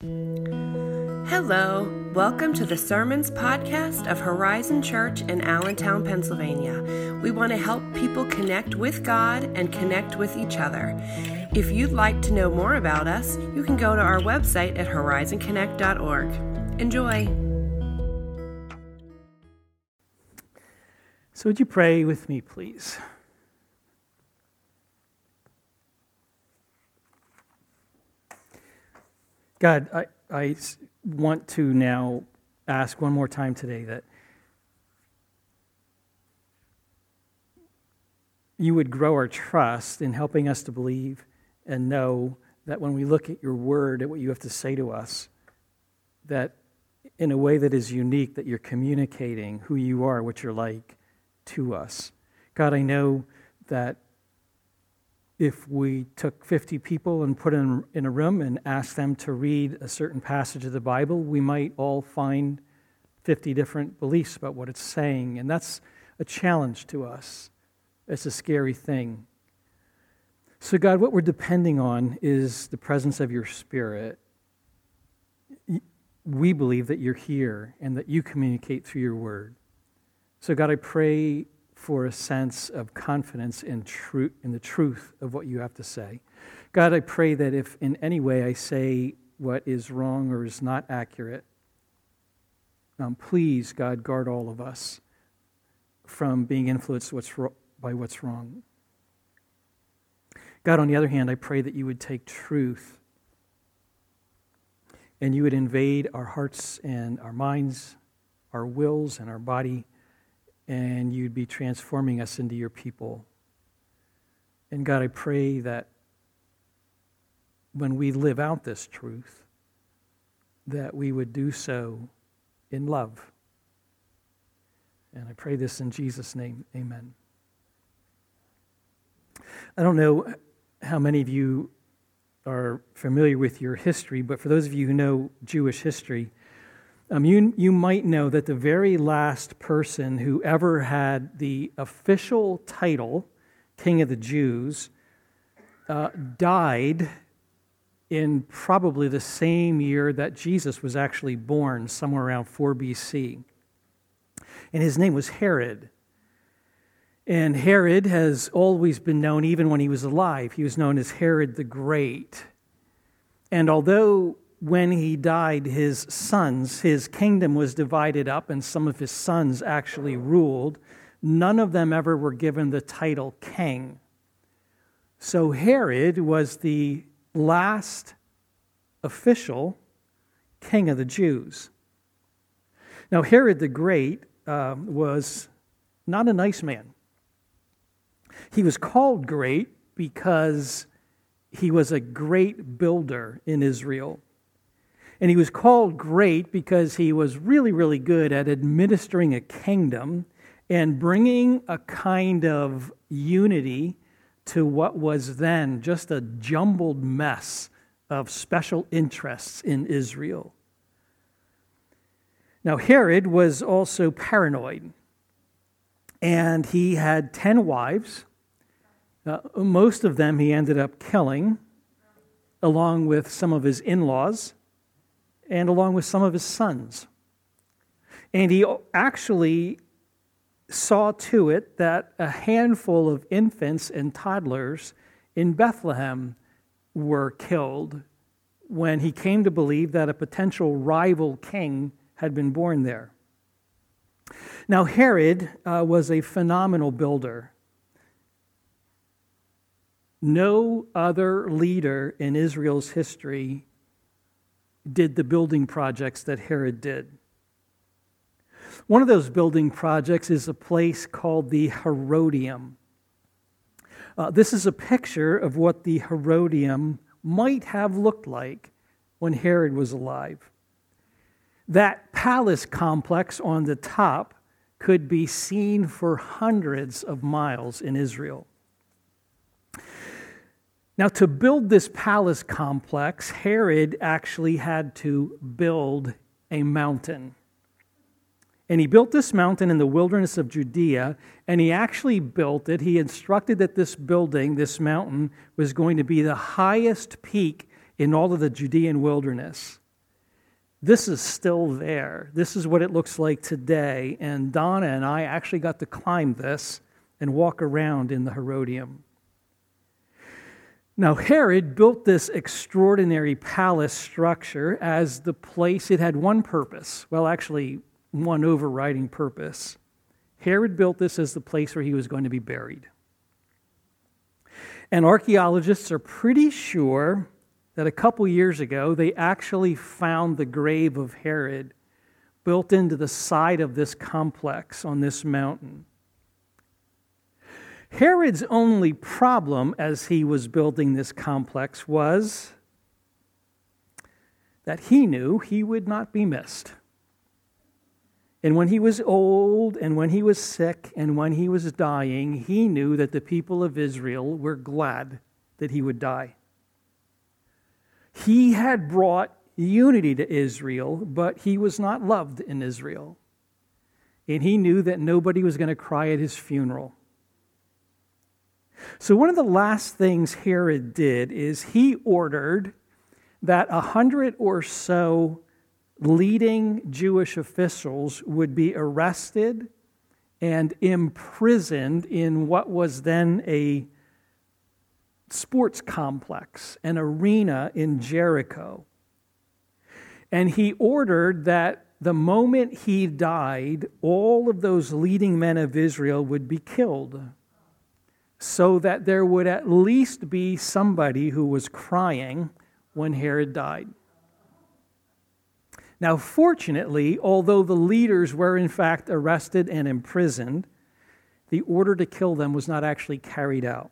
Hello, welcome to the Sermons podcast of Horizon Church in Allentown, Pennsylvania. We want to help people connect with God and connect with each other. If you'd like to know more about us, you can go to our website at horizonconnect.org. Enjoy. So, would you pray with me, please? God, I, I want to now ask one more time today that you would grow our trust in helping us to believe and know that when we look at your word, at what you have to say to us, that in a way that is unique, that you're communicating who you are, what you're like to us. God, I know that if we took 50 people and put them in a room and asked them to read a certain passage of the Bible, we might all find 50 different beliefs about what it's saying. And that's a challenge to us. It's a scary thing. So, God, what we're depending on is the presence of your Spirit. We believe that you're here and that you communicate through your word. So, God, I pray for a sense of confidence in, tru- in the truth of what you have to say. God, I pray that if in any way I say what is wrong or is not accurate, um, please, God, guard all of us from being influenced what's ro- by what's wrong. God, on the other hand, I pray that you would take truth and you would invade our hearts and our minds, our wills and our body and you'd be transforming us into your people. And God, I pray that when we live out this truth, that we would do so in love. And I pray this in Jesus' name. Amen. I don't know how many of you are familiar with your history, but for those of you who know Jewish history, um, you, you might know that the very last person who ever had the official title, King of the Jews, uh, died in probably the same year that Jesus was actually born, somewhere around 4 BC. And his name was Herod. And Herod has always been known, even when he was alive, he was known as Herod the Great. And although when he died, his sons, his kingdom was divided up, and some of his sons actually ruled. None of them ever were given the title king. So Herod was the last official king of the Jews. Now, Herod the Great uh, was not a nice man. He was called great because he was a great builder in Israel. And he was called great because he was really, really good at administering a kingdom and bringing a kind of unity to what was then just a jumbled mess of special interests in Israel. Now, Herod was also paranoid, and he had 10 wives. Uh, most of them he ended up killing, along with some of his in laws and along with some of his sons. And he actually saw to it that a handful of infants and toddlers in Bethlehem were killed when he came to believe that a potential rival king had been born there. Now, Herod uh, was a phenomenal builder. No other leader in Israel's history did the building projects that Herod did. One of those building projects is a place called the Herodium. Uh, this is a picture of what the Herodium might have looked like when Herod was alive. That palace complex on the top could be seen for hundreds of miles in Israel. Now, to build this palace complex, Herod actually had to build a mountain. And he built this mountain in the wilderness of Judea, and he actually built it. He instructed that this building, this mountain, was going to be the highest peak in all of the Judean wilderness. this is still there. This is what it looks like today. And Donna and I actually got to climb this and walk around in the Herodium. Now, Herod built this extraordinary palace structure as the place, it had one purpose. Well, actually, one overriding purpose. Herod built this as the place where he was going to be buried. And archaeologists are pretty sure that a couple years ago they actually found the grave of Herod built into the side of this complex on this mountain. Herod's only problem as he was building this complex was that he knew he would not be missed. And when he was old, and when he was sick, and when he was dying, he knew that the people of Israel were glad that he would die. He had brought unity to Israel, but he was not loved in Israel. And he knew that nobody was going to cry at his funeral. So, one of the last things Herod did is he ordered that a hundred or so leading Jewish officials would be arrested and imprisoned in what was then a sports complex, an arena in Jericho. And he ordered that the moment he died, all of those leading men of Israel would be killed so that there would at least be somebody who was crying when Herod died. Now, fortunately, although the leaders were in fact arrested and imprisoned, the order to kill them was not actually carried out.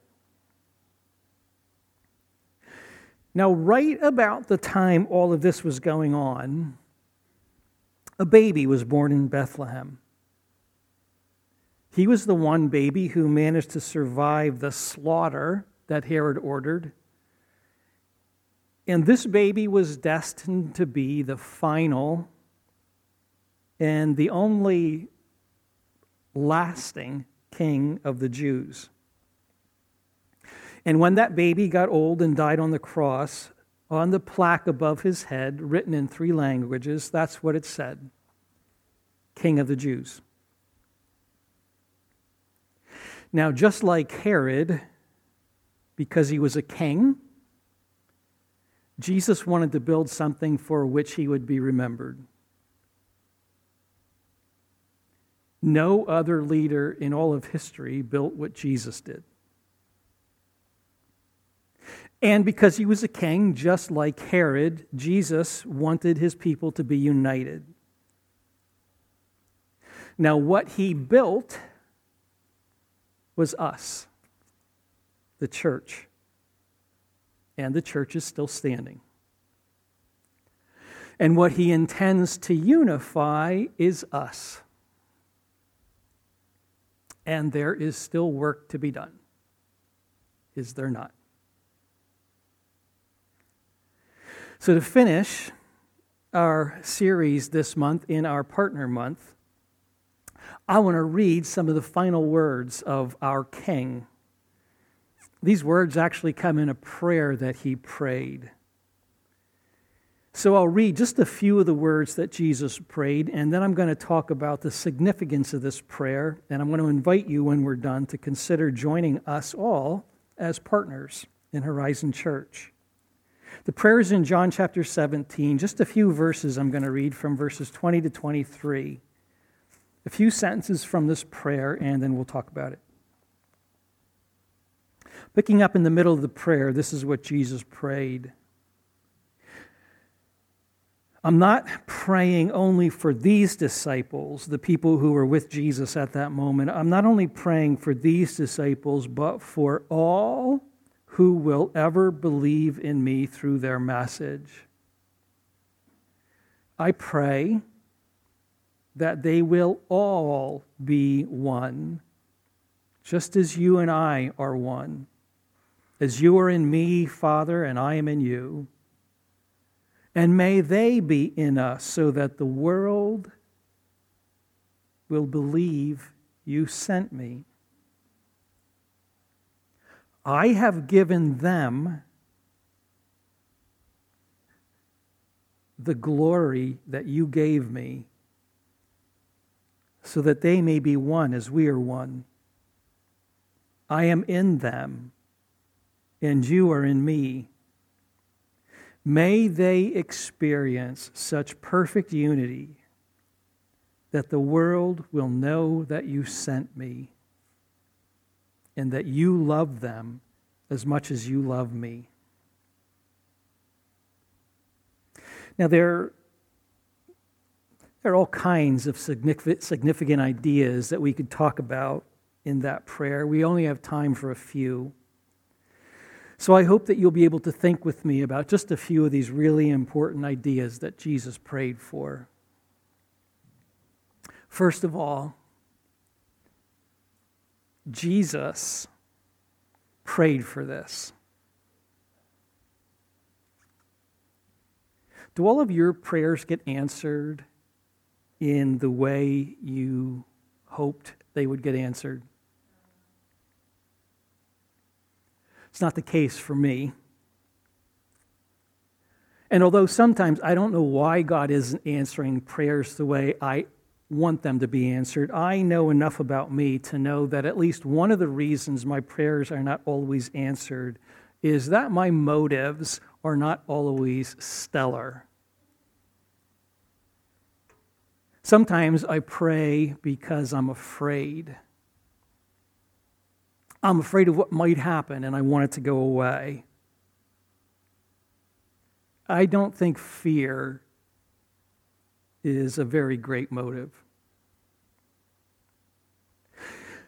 Now, right about the time all of this was going on, a baby was born in Bethlehem. He was the one baby who managed to survive the slaughter that Herod ordered. And this baby was destined to be the final and the only lasting king of the Jews. And when that baby got old and died on the cross, on the plaque above his head, written in three languages, that's what it said King of the Jews. Now, just like Herod, because he was a king, Jesus wanted to build something for which he would be remembered. No other leader in all of history built what Jesus did. And because he was a king, just like Herod, Jesus wanted his people to be united. Now, what he built was us, the church. And the church is still standing. And what he intends to unify is us. And there is still work to be done. Is there not? So, to finish our series this month in our partner month, I want to read some of the final words of our King. These words actually come in a prayer that he prayed. So I'll read just a few of the words that Jesus prayed, and then I'm going to talk about the significance of this prayer. And I'm going to invite you, when we're done, to consider joining us all as partners in Horizon Church. The prayer is in John chapter 17. Just a few verses I'm going to read from verses 20 to 23 a few sentences from this prayer, and then we'll talk about it. Picking up in the middle of the prayer, this is what Jesus prayed. I'm not praying only for these disciples, the people who were with Jesus at that moment. I'm not only praying for these disciples, but for all who will ever believe in me through their message. I pray that they will all be one, just as you and I are one. As you are in me, Father, and I am in you. And may they be in us so that the world will believe you sent me. I have given them the glory that you gave me, so that they may be one as we are one. I am in them, and you are in me. May they experience such perfect unity that the world will know that you sent me and that you love them as much as you love me. Now, there, there are all kinds of significant, ideas that we could talk about in that prayer. We only have time for a few. So I hope that you'll be able to think with me about just a few of these really important ideas that Jesus prayed for. First of all, Jesus prayed for this. Do all of your prayers get answered in the way you hoped they would get answered? It's not the case for me. And although sometimes I don't know why God isn't answering prayers the way I want them to be answered, I know enough about me to know that at least one of the reasons my prayers are not always answered is that my motives are not always stellar. Sometimes I pray because I'm afraid. I'm afraid of what might happen and I want it to go away. I don't think fear is a very great motive.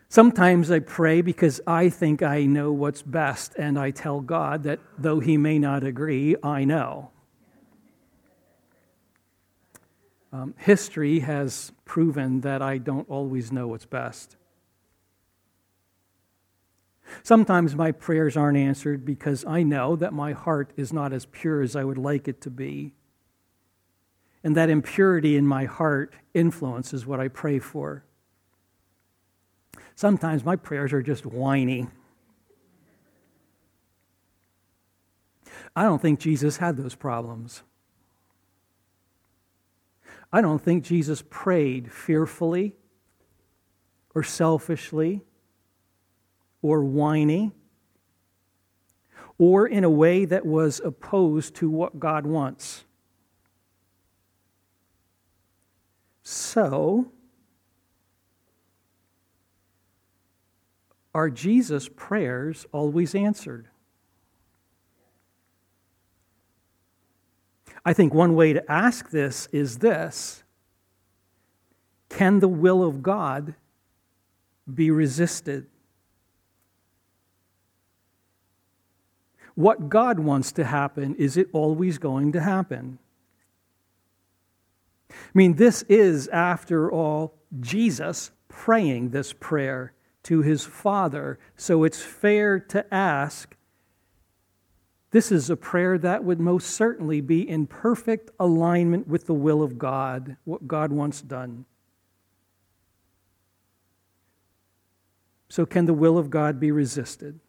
Sometimes I pray because I think I know what's best, and I tell God that though He may not agree, I know. Um, history has proven that I don't always know what's best. Sometimes my prayers aren't answered because I know that my heart is not as pure as I would like it to be. And that impurity in my heart influences what I pray for. Sometimes my prayers are just whiny. I don't think Jesus had those problems. I don't think Jesus prayed fearfully or selfishly or whiny or in a way that was opposed to what God wants. So, are Jesus' prayers always answered? I think one way to ask this is this Can the will of God be resisted? what God wants to happen, is it always going to happen? I mean, this is, after all, Jesus praying this prayer to his Father. So it's fair to ask this is a prayer that would most certainly be in perfect alignment with the will of God, what God wants done. So, can the will of God be resisted?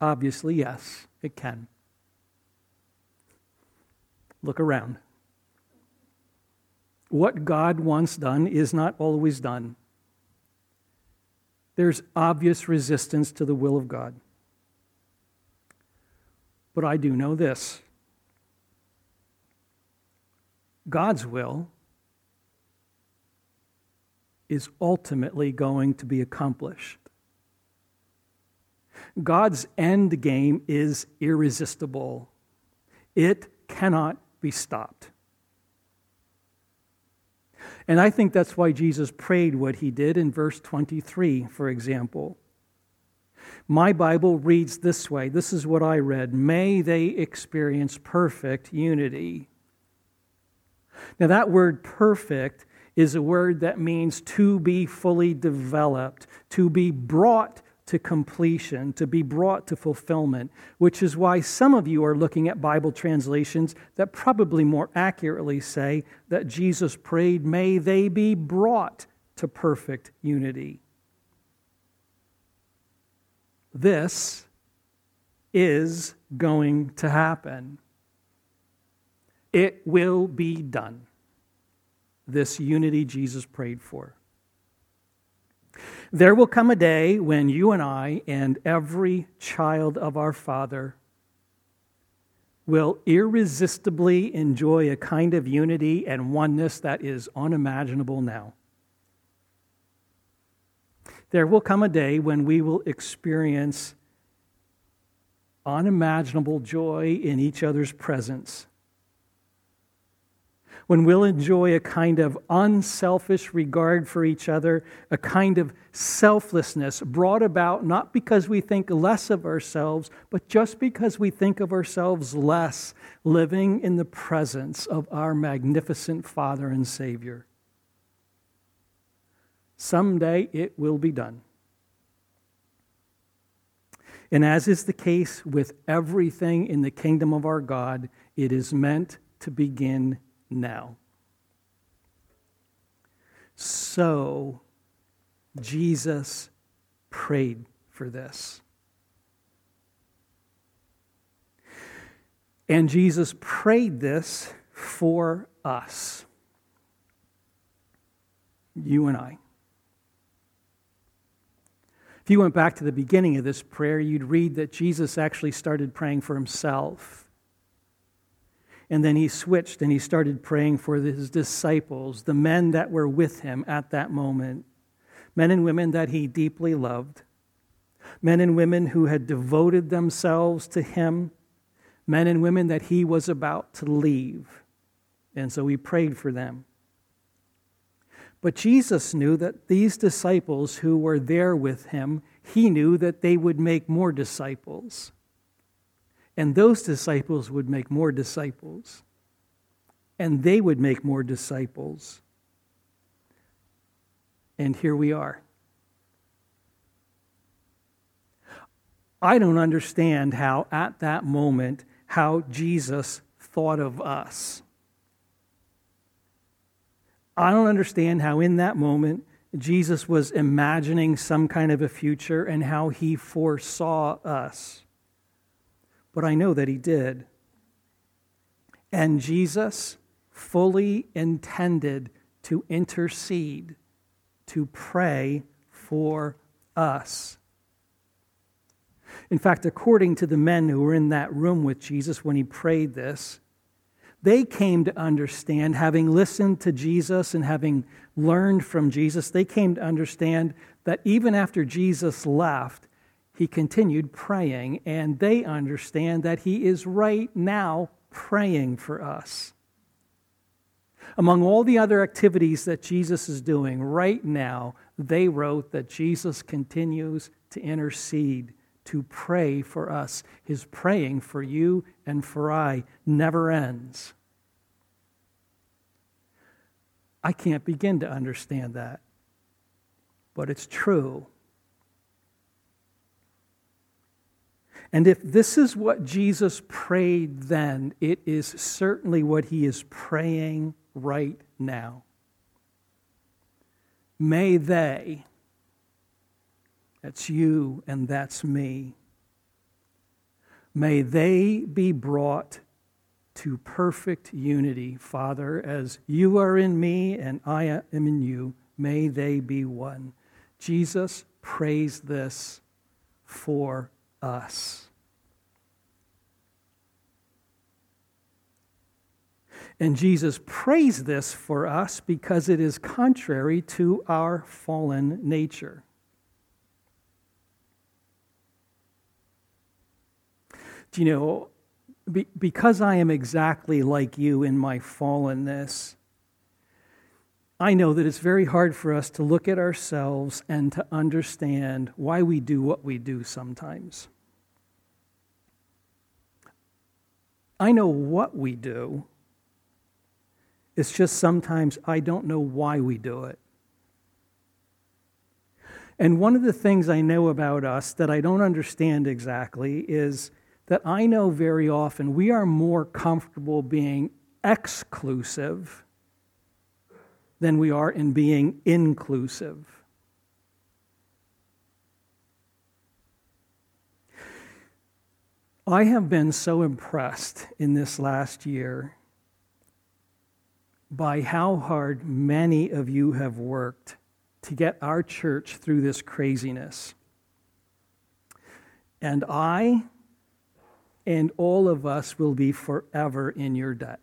Obviously, yes, it can. Look around. What God wants done is not always done. There's obvious resistance to the will of God. But I do know this God's will is ultimately going to be accomplished. God's end game is irresistible, it cannot be stopped. And I think that's why Jesus prayed what he did in verse 23, for example. My Bible reads this way this is what I read May they experience perfect unity. Now, that word perfect is a word that means to be fully developed, to be brought to completion, to be brought to fulfillment, which is why some of you are looking at Bible translations that probably more accurately say that Jesus prayed, May they be brought to perfect unity. This is going to happen. It will be done. This unity Jesus prayed for. There will come a day when you and I and every child of our Father will irresistibly enjoy a kind of unity and oneness that is unimaginable now. There will come a day when we will experience unimaginable joy in each other's presence when we'll enjoy a kind of unselfish regard for each other, a kind of selflessness brought about not because we think less of ourselves, but just because we think of ourselves less, living in the presence of our magnificent Father and Savior. Someday it will be done. And as is the case with everything in the kingdom of our God, it is meant to begin now. So, Jesus prayed for this. And Jesus prayed this for us, you and I. If you went back to the beginning of this prayer, you'd read that Jesus actually started praying for himself. And then he switched and he started praying for his disciples, the men that were with him at that moment, men and women that he deeply loved, men and women who had devoted themselves to him, men and women that he was about to leave. And so he prayed for them. But Jesus knew that these disciples who were there with him, he knew that they would make more disciples. And those disciples would make more disciples. And they would make more disciples. And here we are. I don't understand how, at that moment, how Jesus thought of us. I don't understand how, in that moment, Jesus was imagining some kind of a future and how he foresaw us but I know that he did. And Jesus fully intended to intercede, to pray for us. In fact, according to the men who were in that room with Jesus when he prayed this, they came to understand, having listened to Jesus and having learned from Jesus, they came to understand that even after Jesus left, he continued praying, and they understand that he is right now praying for us. Among all the other activities that Jesus is doing right now, they wrote that Jesus continues to intercede, to pray for us. His praying for you and for I never ends. I can't begin to understand that, but it's true. And if this is what Jesus prayed then, it is certainly what he is praying right now. May they, that's you and that's me, may they be brought to perfect unity, Father, as you are in me and I am in you. May they be one. Jesus prays this for us. And Jesus prays this for us because it is contrary to our fallen nature. Do you know, because I am exactly like you in my fallenness, I know that it's very hard for us to look at ourselves and to understand why we do what we do sometimes. I know what we do, it's just sometimes I don't know why we do it. And one of the things I know about us that I don't understand exactly is that I know very often we are more comfortable being exclusive than we are in being inclusive. I have been so impressed in this last year by how hard many of you have worked to get our church through this craziness. And I and all of us will be forever in your debt.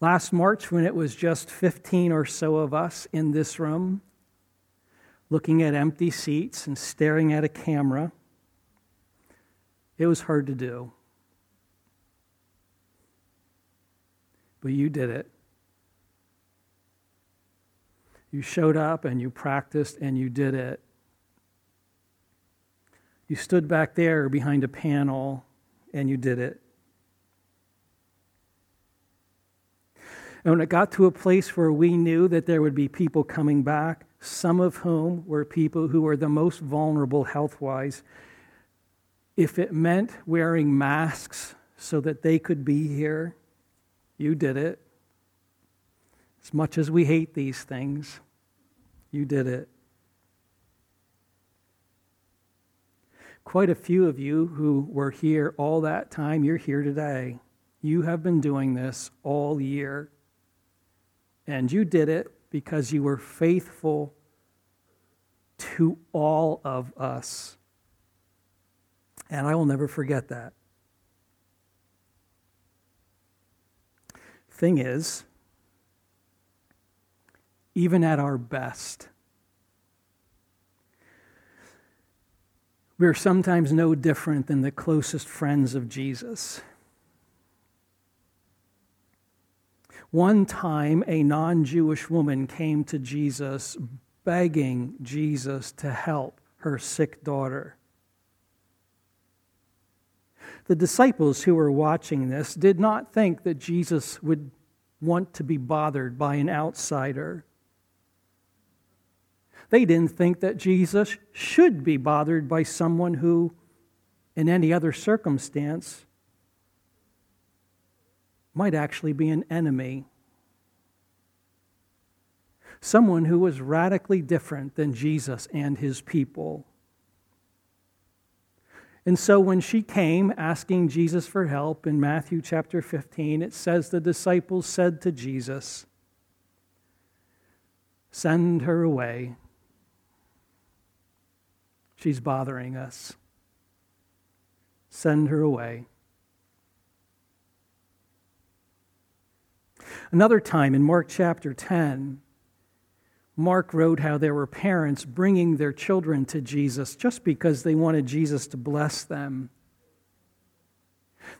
Last March, when it was just 15 or so of us in this room, looking at empty seats and staring at a camera, it was hard to do. But you did it. You showed up and you practiced and you did it. You stood back there behind a panel and you did it. And when it got to a place where we knew that there would be people coming back, some of whom were people who were the most vulnerable health wise, if it meant wearing masks so that they could be here, you did it. As much as we hate these things, you did it. Quite a few of you who were here all that time, you're here today. You have been doing this all year. And you did it because you were faithful to all of us. And I will never forget that. Thing is, even at our best, we're sometimes no different than the closest friends of Jesus. One time, a non Jewish woman came to Jesus begging Jesus to help her sick daughter. The disciples who were watching this did not think that Jesus would want to be bothered by an outsider. They didn't think that Jesus should be bothered by someone who, in any other circumstance, might actually be an enemy. Someone who was radically different than Jesus and his people. And so when she came asking Jesus for help in Matthew chapter 15, it says the disciples said to Jesus, Send her away. She's bothering us. Send her away. Another time in Mark chapter 10, Mark wrote how there were parents bringing their children to Jesus just because they wanted Jesus to bless them.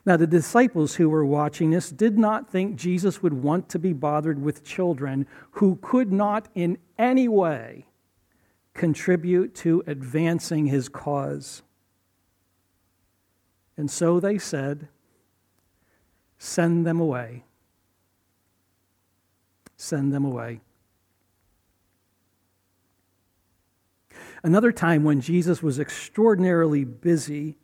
Now, the disciples who were watching this did not think Jesus would want to be bothered with children who could not in any way contribute to advancing his cause. And so they said, Send them away. Send them away. Another time when Jesus was extraordinarily busy,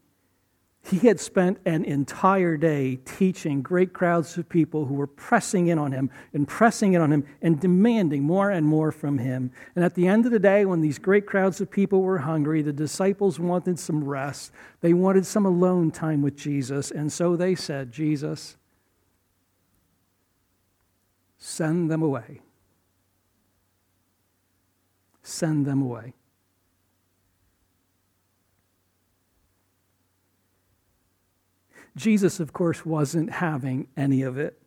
he had spent an entire day teaching great crowds of people who were pressing in on him and pressing in on him and demanding more and more from him. And at the end of the day, when these great crowds of people were hungry, the disciples wanted some rest. They wanted some alone time with Jesus. And so they said, Jesus, send them away. Send them away. Jesus, of course, wasn't having any of it.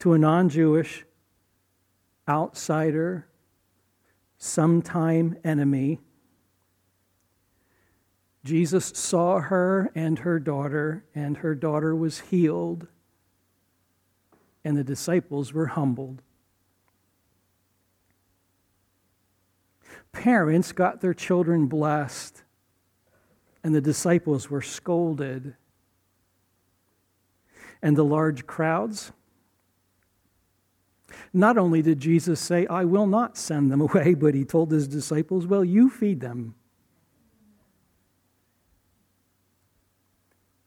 To a non Jewish outsider, sometime enemy, Jesus saw her and her daughter, and her daughter was healed, and the disciples were humbled. Parents got their children blessed and the disciples were scolded. And the large crowds, not only did Jesus say, I will not send them away, but he told his disciples, Well, you feed them.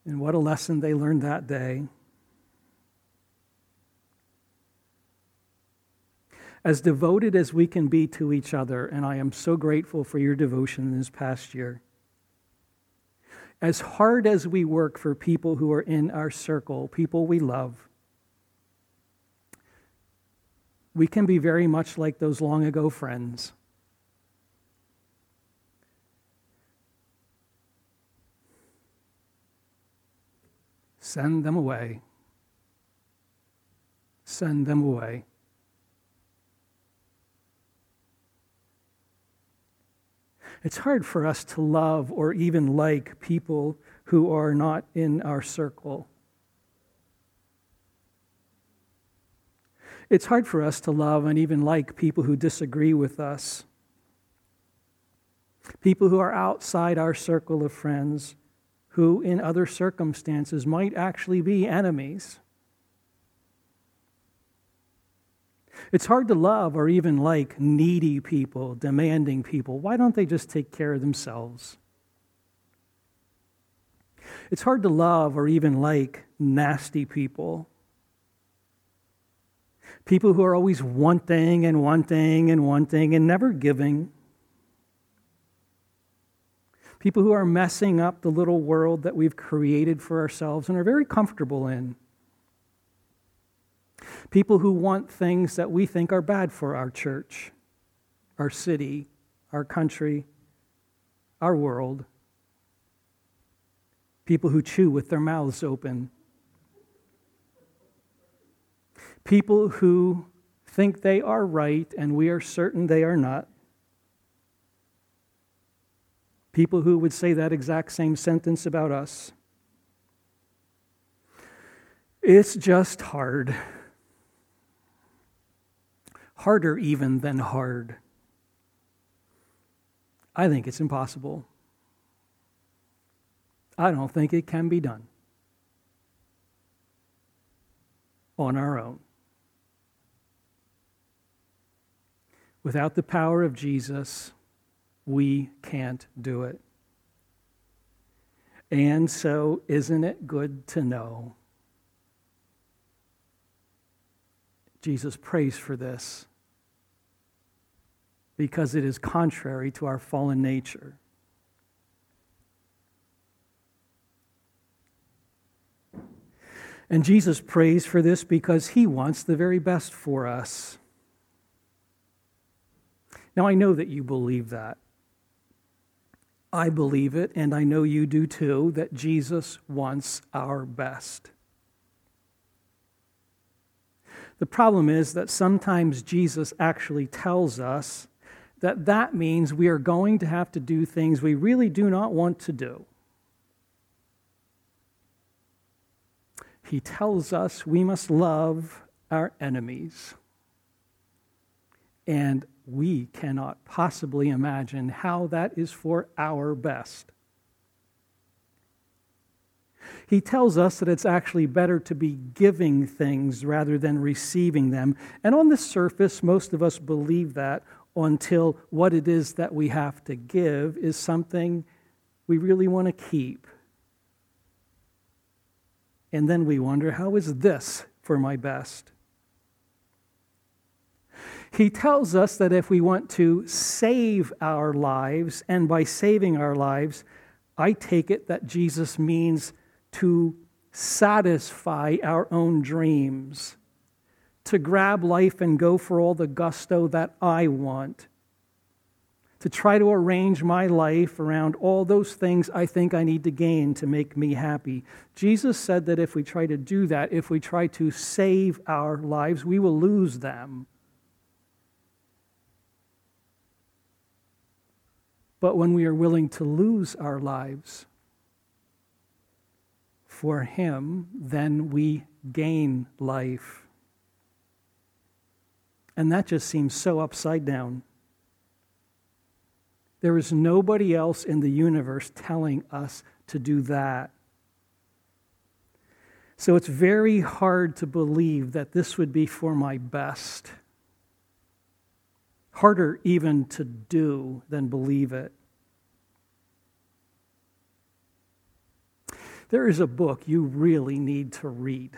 And what a lesson they learned that day. as devoted as we can be to each other, and I am so grateful for your devotion this past year. As hard as we work for people who are in our circle, people we love, we can be very much like those long ago friends. Send them away. Send them away. It's hard for us to love or even like people who are not in our circle. It's hard for us to love and even like people who disagree with us, people who are outside our circle of friends, who in other circumstances might actually be enemies. It's hard to love or even like needy people, demanding people. Why don't they just take care of themselves? It's hard to love or even like nasty people. People who are always wanting and wanting and wanting and never giving. People who are messing up the little world that we've created for ourselves and are very comfortable in. People who want things that we think are bad for our church, our city, our country, our world. People who chew with their mouths open. People who think they are right and we are certain they are not. People who would say that exact same sentence about us. It's just hard harder even than hard. I think it's impossible. I don't think it can be done on our own. Without the power of Jesus, we can't do it. And so, isn't it good to know? Jesus prays for this because it is contrary to our fallen nature. And Jesus prays for this because he wants the very best for us. Now, I know that you believe that. I believe it, and I know you do too, that Jesus wants our best. The problem is that sometimes Jesus actually tells us that that means we are going to have to do things we really do not want to do. He tells us we must love our enemies. And we cannot possibly imagine how that is for our best. He tells us that it's actually better to be giving things rather than receiving them. And on the surface, most of us believe that until what it is that we have to give is something we really want to keep. And then we wonder, how is this for my best? He tells us that if we want to save our lives, and by saving our lives, I take it that Jesus means to satisfy our own dreams, to grab life and go for all the gusto that I want, to try to arrange my life around all those things I think I need to gain to make me happy. Jesus said that if we try to do that, if we try to save our lives, we will lose them. But when we are willing to lose our lives, for him, then we gain life. And that just seems so upside down. There is nobody else in the universe telling us to do that. So it's very hard to believe that this would be for my best. Harder even to do than believe it. There is a book you really need to read.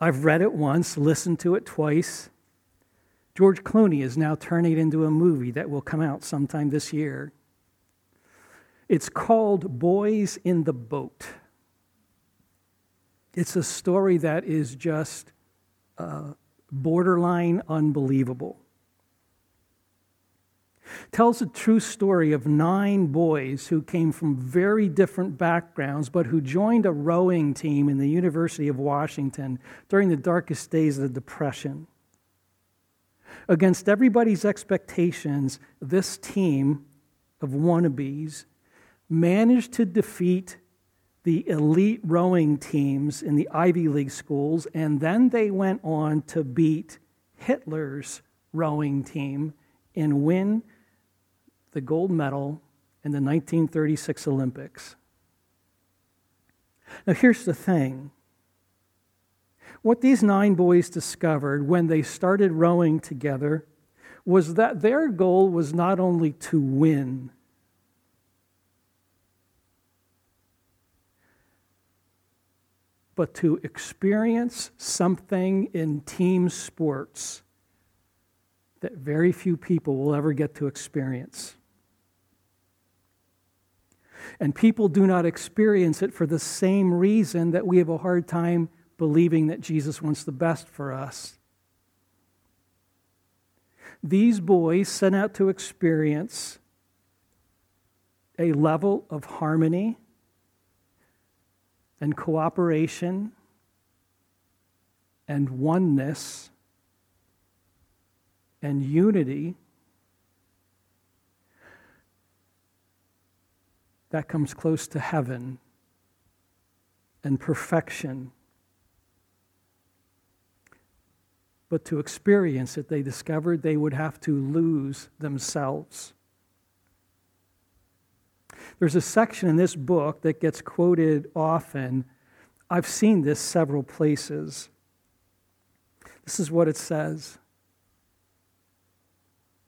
I've read it once, listened to it twice, George Clooney is now turning it into a movie that will come out sometime this year. It's called Boys in the Boat. It's a story that is just uh, borderline unbelievable. Tells a true story of nine boys who came from very different backgrounds, but who joined a rowing team in the University of Washington during the darkest days of the Depression. Against everybody's expectations, this team of wannabes managed to defeat the elite rowing teams in the Ivy League schools, and then they went on to beat Hitler's rowing team and win the gold medal in the 1936 Olympics. Now, here's the thing what these nine boys discovered when they started rowing together was that their goal was not only to win, but to experience something in team sports that very few people will ever get to experience. And people do not experience it for the same reason that we have a hard time believing that Jesus wants the best for us. These boys set out to experience a level of harmony and cooperation and oneness and unity that comes close to heaven and perfection But to experience it, they discovered they would have to lose themselves. There's a section in this book that gets quoted often. I've seen this several places. This is what it says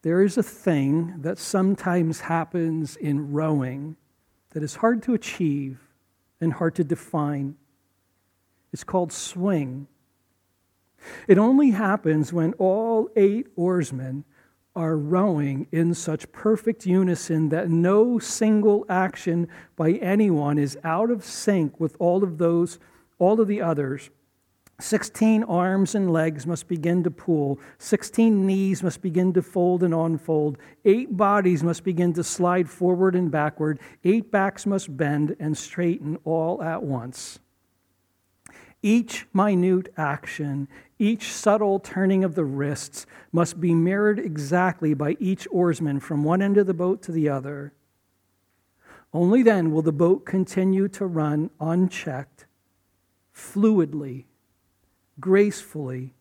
There is a thing that sometimes happens in rowing that is hard to achieve and hard to define. It's called swing. It only happens when all eight oarsmen are rowing in such perfect unison that no single action by anyone is out of sync with all of those all of the others 16 arms and legs must begin to pull. 16 knees must begin to fold and unfold. Eight bodies must begin to slide forward and backward. Eight backs must bend and straighten all at once. Each minute action, each subtle turning of the wrists must be mirrored exactly by each oarsman from one end of the boat to the other. Only then will the boat continue to run unchecked, fluidly, gracefully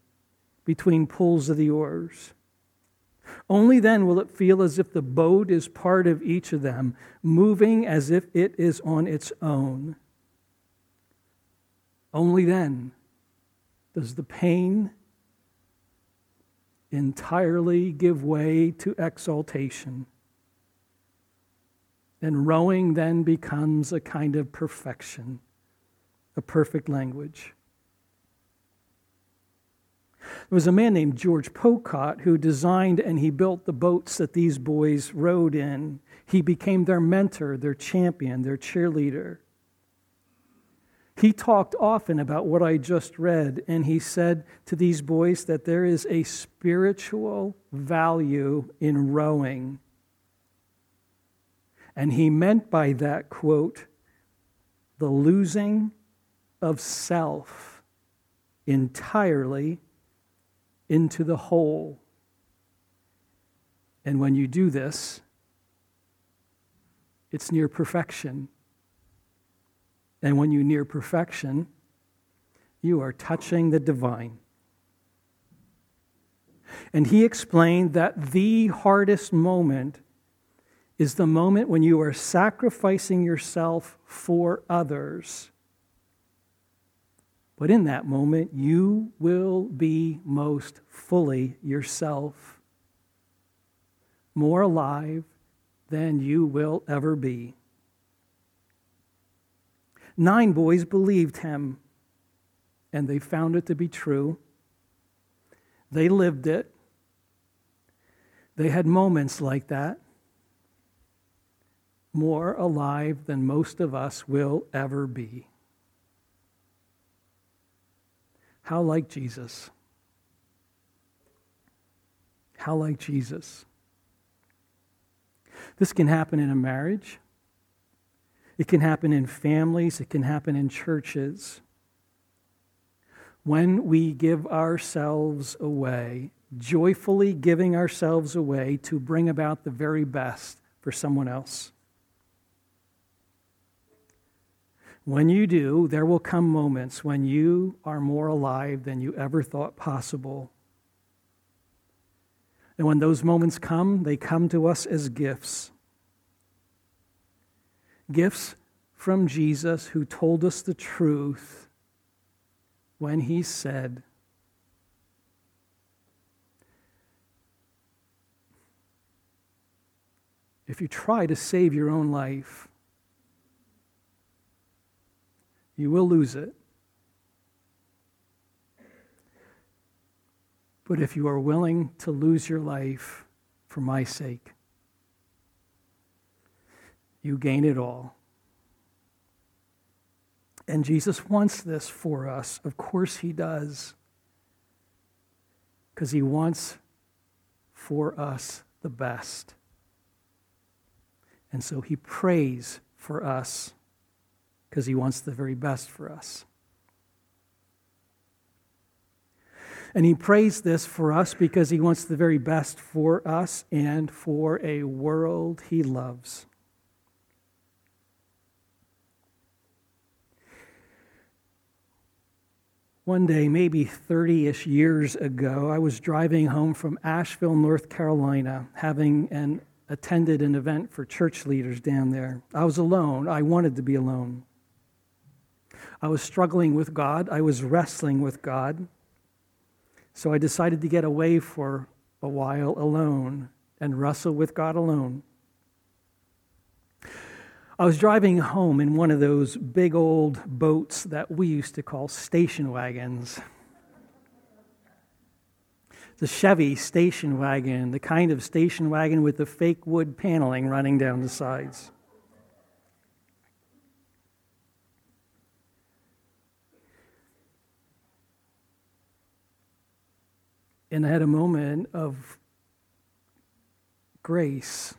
between pulls of the oars. Only then will it feel as if the boat is part of each of them, moving as if it is on its own. Only then does the pain entirely give way to exaltation. And rowing then becomes a kind of perfection, a perfect language. There was a man named George Pocock who designed and he built the boats that these boys rowed in. He became their mentor, their champion, their cheerleader. He talked often about what I just read, and he said to these boys that there is a spiritual value in rowing. And he meant by that quote, the losing of self entirely into the whole. And when you do this, it's near perfection. And when you near perfection, you are touching the divine. And he explained that the hardest moment is the moment when you are sacrificing yourself for others. But in that moment, you will be most fully yourself, more alive than you will ever be. Nine boys believed him, and they found it to be true. They lived it, They had moments like that, more alive than most of us will ever be. How like Jesus? How like Jesus? This can happen in a marriage. It can happen in families. It can happen in churches. When we give ourselves away, joyfully giving ourselves away to bring about the very best for someone else. When you do, there will come moments when you are more alive than you ever thought possible. And when those moments come, they come to us as gifts. Gifts from Jesus who told us the truth when he said, If you try to save your own life, you will lose it. But if you are willing to lose your life for my sake, you gain it all. And Jesus wants this for us. Of course, He does. Because He wants for us the best. And so He prays for us because He wants the very best for us. And He prays this for us because He wants the very best for us and for a world He loves. One day, maybe 30 ish years ago, I was driving home from Asheville, North Carolina, having an, attended an event for church leaders down there. I was alone. I wanted to be alone. I was struggling with God, I was wrestling with God. So I decided to get away for a while alone and wrestle with God alone. I was driving home in one of those big old boats that we used to call station wagons. The Chevy station wagon, the kind of station wagon with the fake wood paneling running down the sides. And I had a moment of grace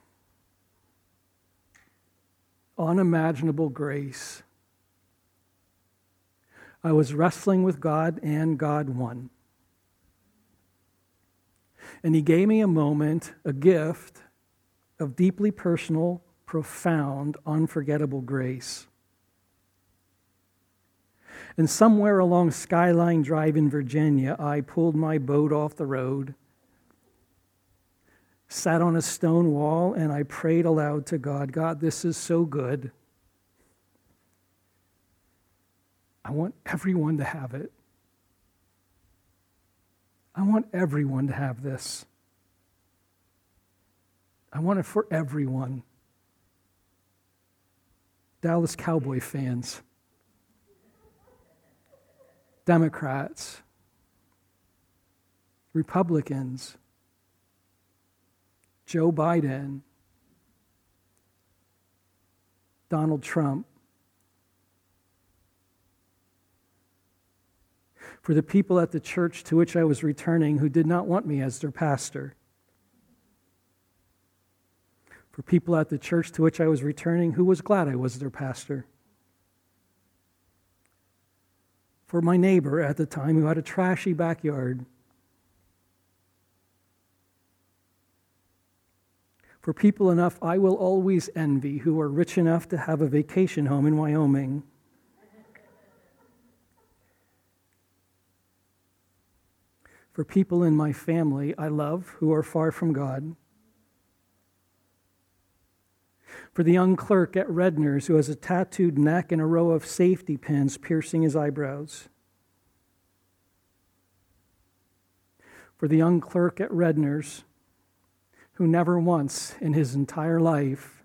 unimaginable grace. I was wrestling with God, and God won. And He gave me a moment, a gift of deeply personal, profound, unforgettable grace. And somewhere along Skyline Drive in Virginia, I pulled my boat off the road sat on a stone wall and I prayed aloud to God God, this is so good. I want everyone to have it. I want everyone to have this. I want it for everyone. Dallas Cowboy fans, Democrats, Republicans, Joe Biden, Donald Trump, for the people at the church to which I was returning who did not want me as their pastor, for people at the church to which I was returning who was glad I was their pastor, for my neighbor at the time who had a trashy backyard For people enough I will always envy who are rich enough to have a vacation home in Wyoming. For people in my family I love who are far from God. For the young clerk at Redner's who has a tattooed neck and a row of safety pins piercing his eyebrows. For the young clerk at Redner's who never once in his entire life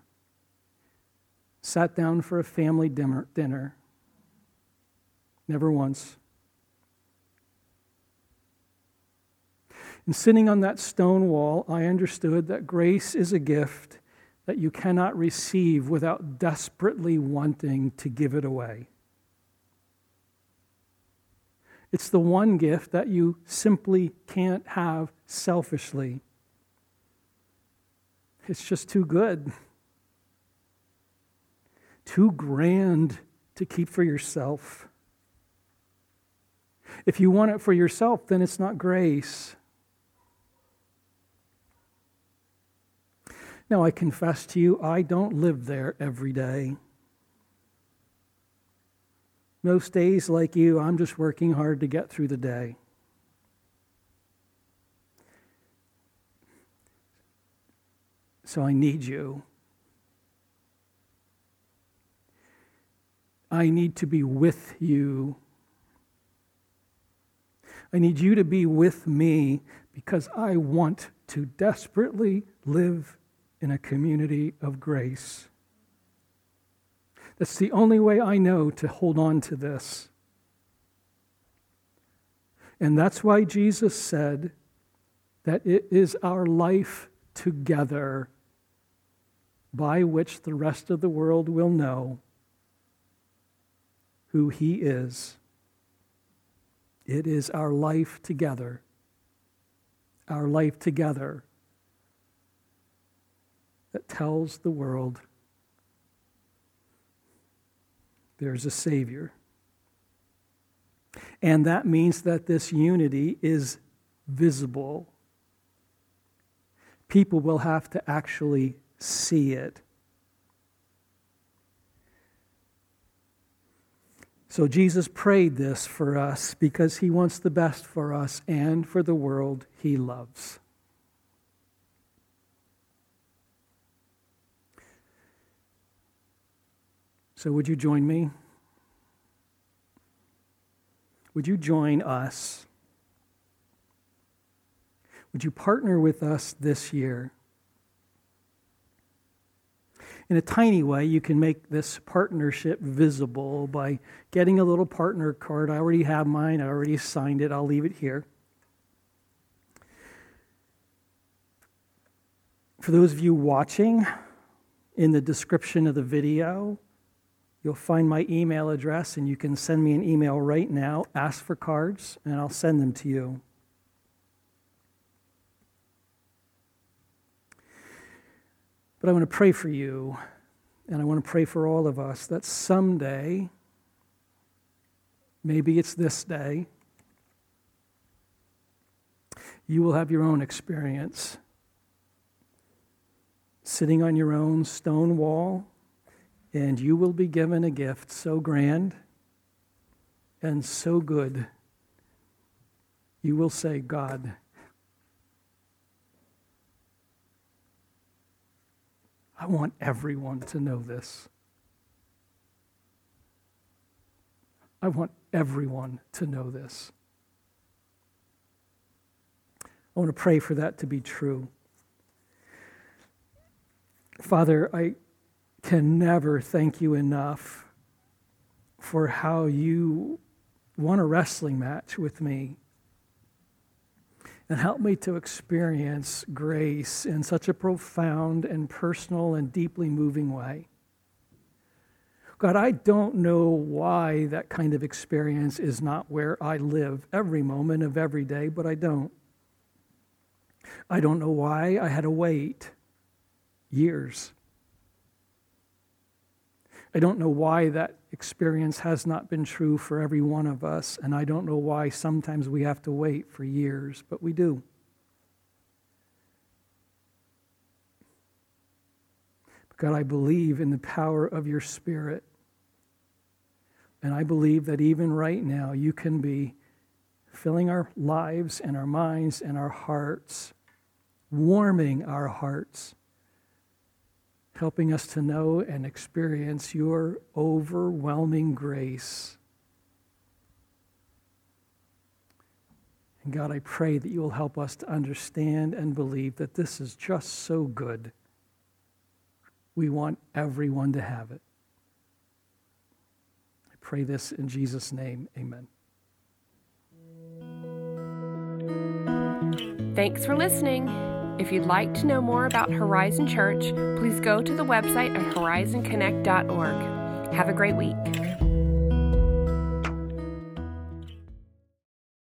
sat down for a family dinner. Never once. And sitting on that stone wall, I understood that grace is a gift that you cannot receive without desperately wanting to give it away. It's the one gift that you simply can't have selfishly. It's just too good, too grand to keep for yourself. If you want it for yourself, then it's not grace. Now, I confess to you, I don't live there every day. Most days, like you, I'm just working hard to get through the day. So I need you. I need to be with you. I need you to be with me because I want to desperately live in a community of grace. That's the only way I know to hold on to this. And that's why Jesus said that it is our life together by which the rest of the world will know who He is. It is our life together. Our life together that tells the world there's a Savior. And that means that this unity is visible. People will have to actually see it. So Jesus prayed this for us because he wants the best for us and for the world he loves. So, would you join me? Would you join us? Would you partner with us this year? In a tiny way, you can make this partnership visible by getting a little partner card. I already have mine, I already signed it, I'll leave it here. For those of you watching, in the description of the video, You'll find my email address, and you can send me an email right now. Ask for cards, and I'll send them to you. But I want to pray for you, and I want to pray for all of us that someday, maybe it's this day, you will have your own experience. Sitting on your own stone wall and you will be given a gift so grand and so good. You will say, God, I want everyone to know this. I want everyone to know this. I want to pray for that to be true. Father, I, can never thank you enough for how you won a wrestling match with me and help me to experience grace in such a profound and personal and deeply moving way. God, I don't know why that kind of experience is not where I live every moment of every day, but I don't. I don't know why I had to wait years I don't know why that experience has not been true for every one of us, and I don't know why sometimes we have to wait for years, but we do. God, I believe in the power of your Spirit. And I believe that even right now, you can be filling our lives and our minds and our hearts, warming our hearts helping us to know and experience your overwhelming grace. And God, I pray that you will help us to understand and believe that this is just so good. We want everyone to have it. I pray this in Jesus' name. Amen. Thanks for listening. If you'd like to know more about Horizon Church, please go to the website at horizonconnect.org. Have a great week.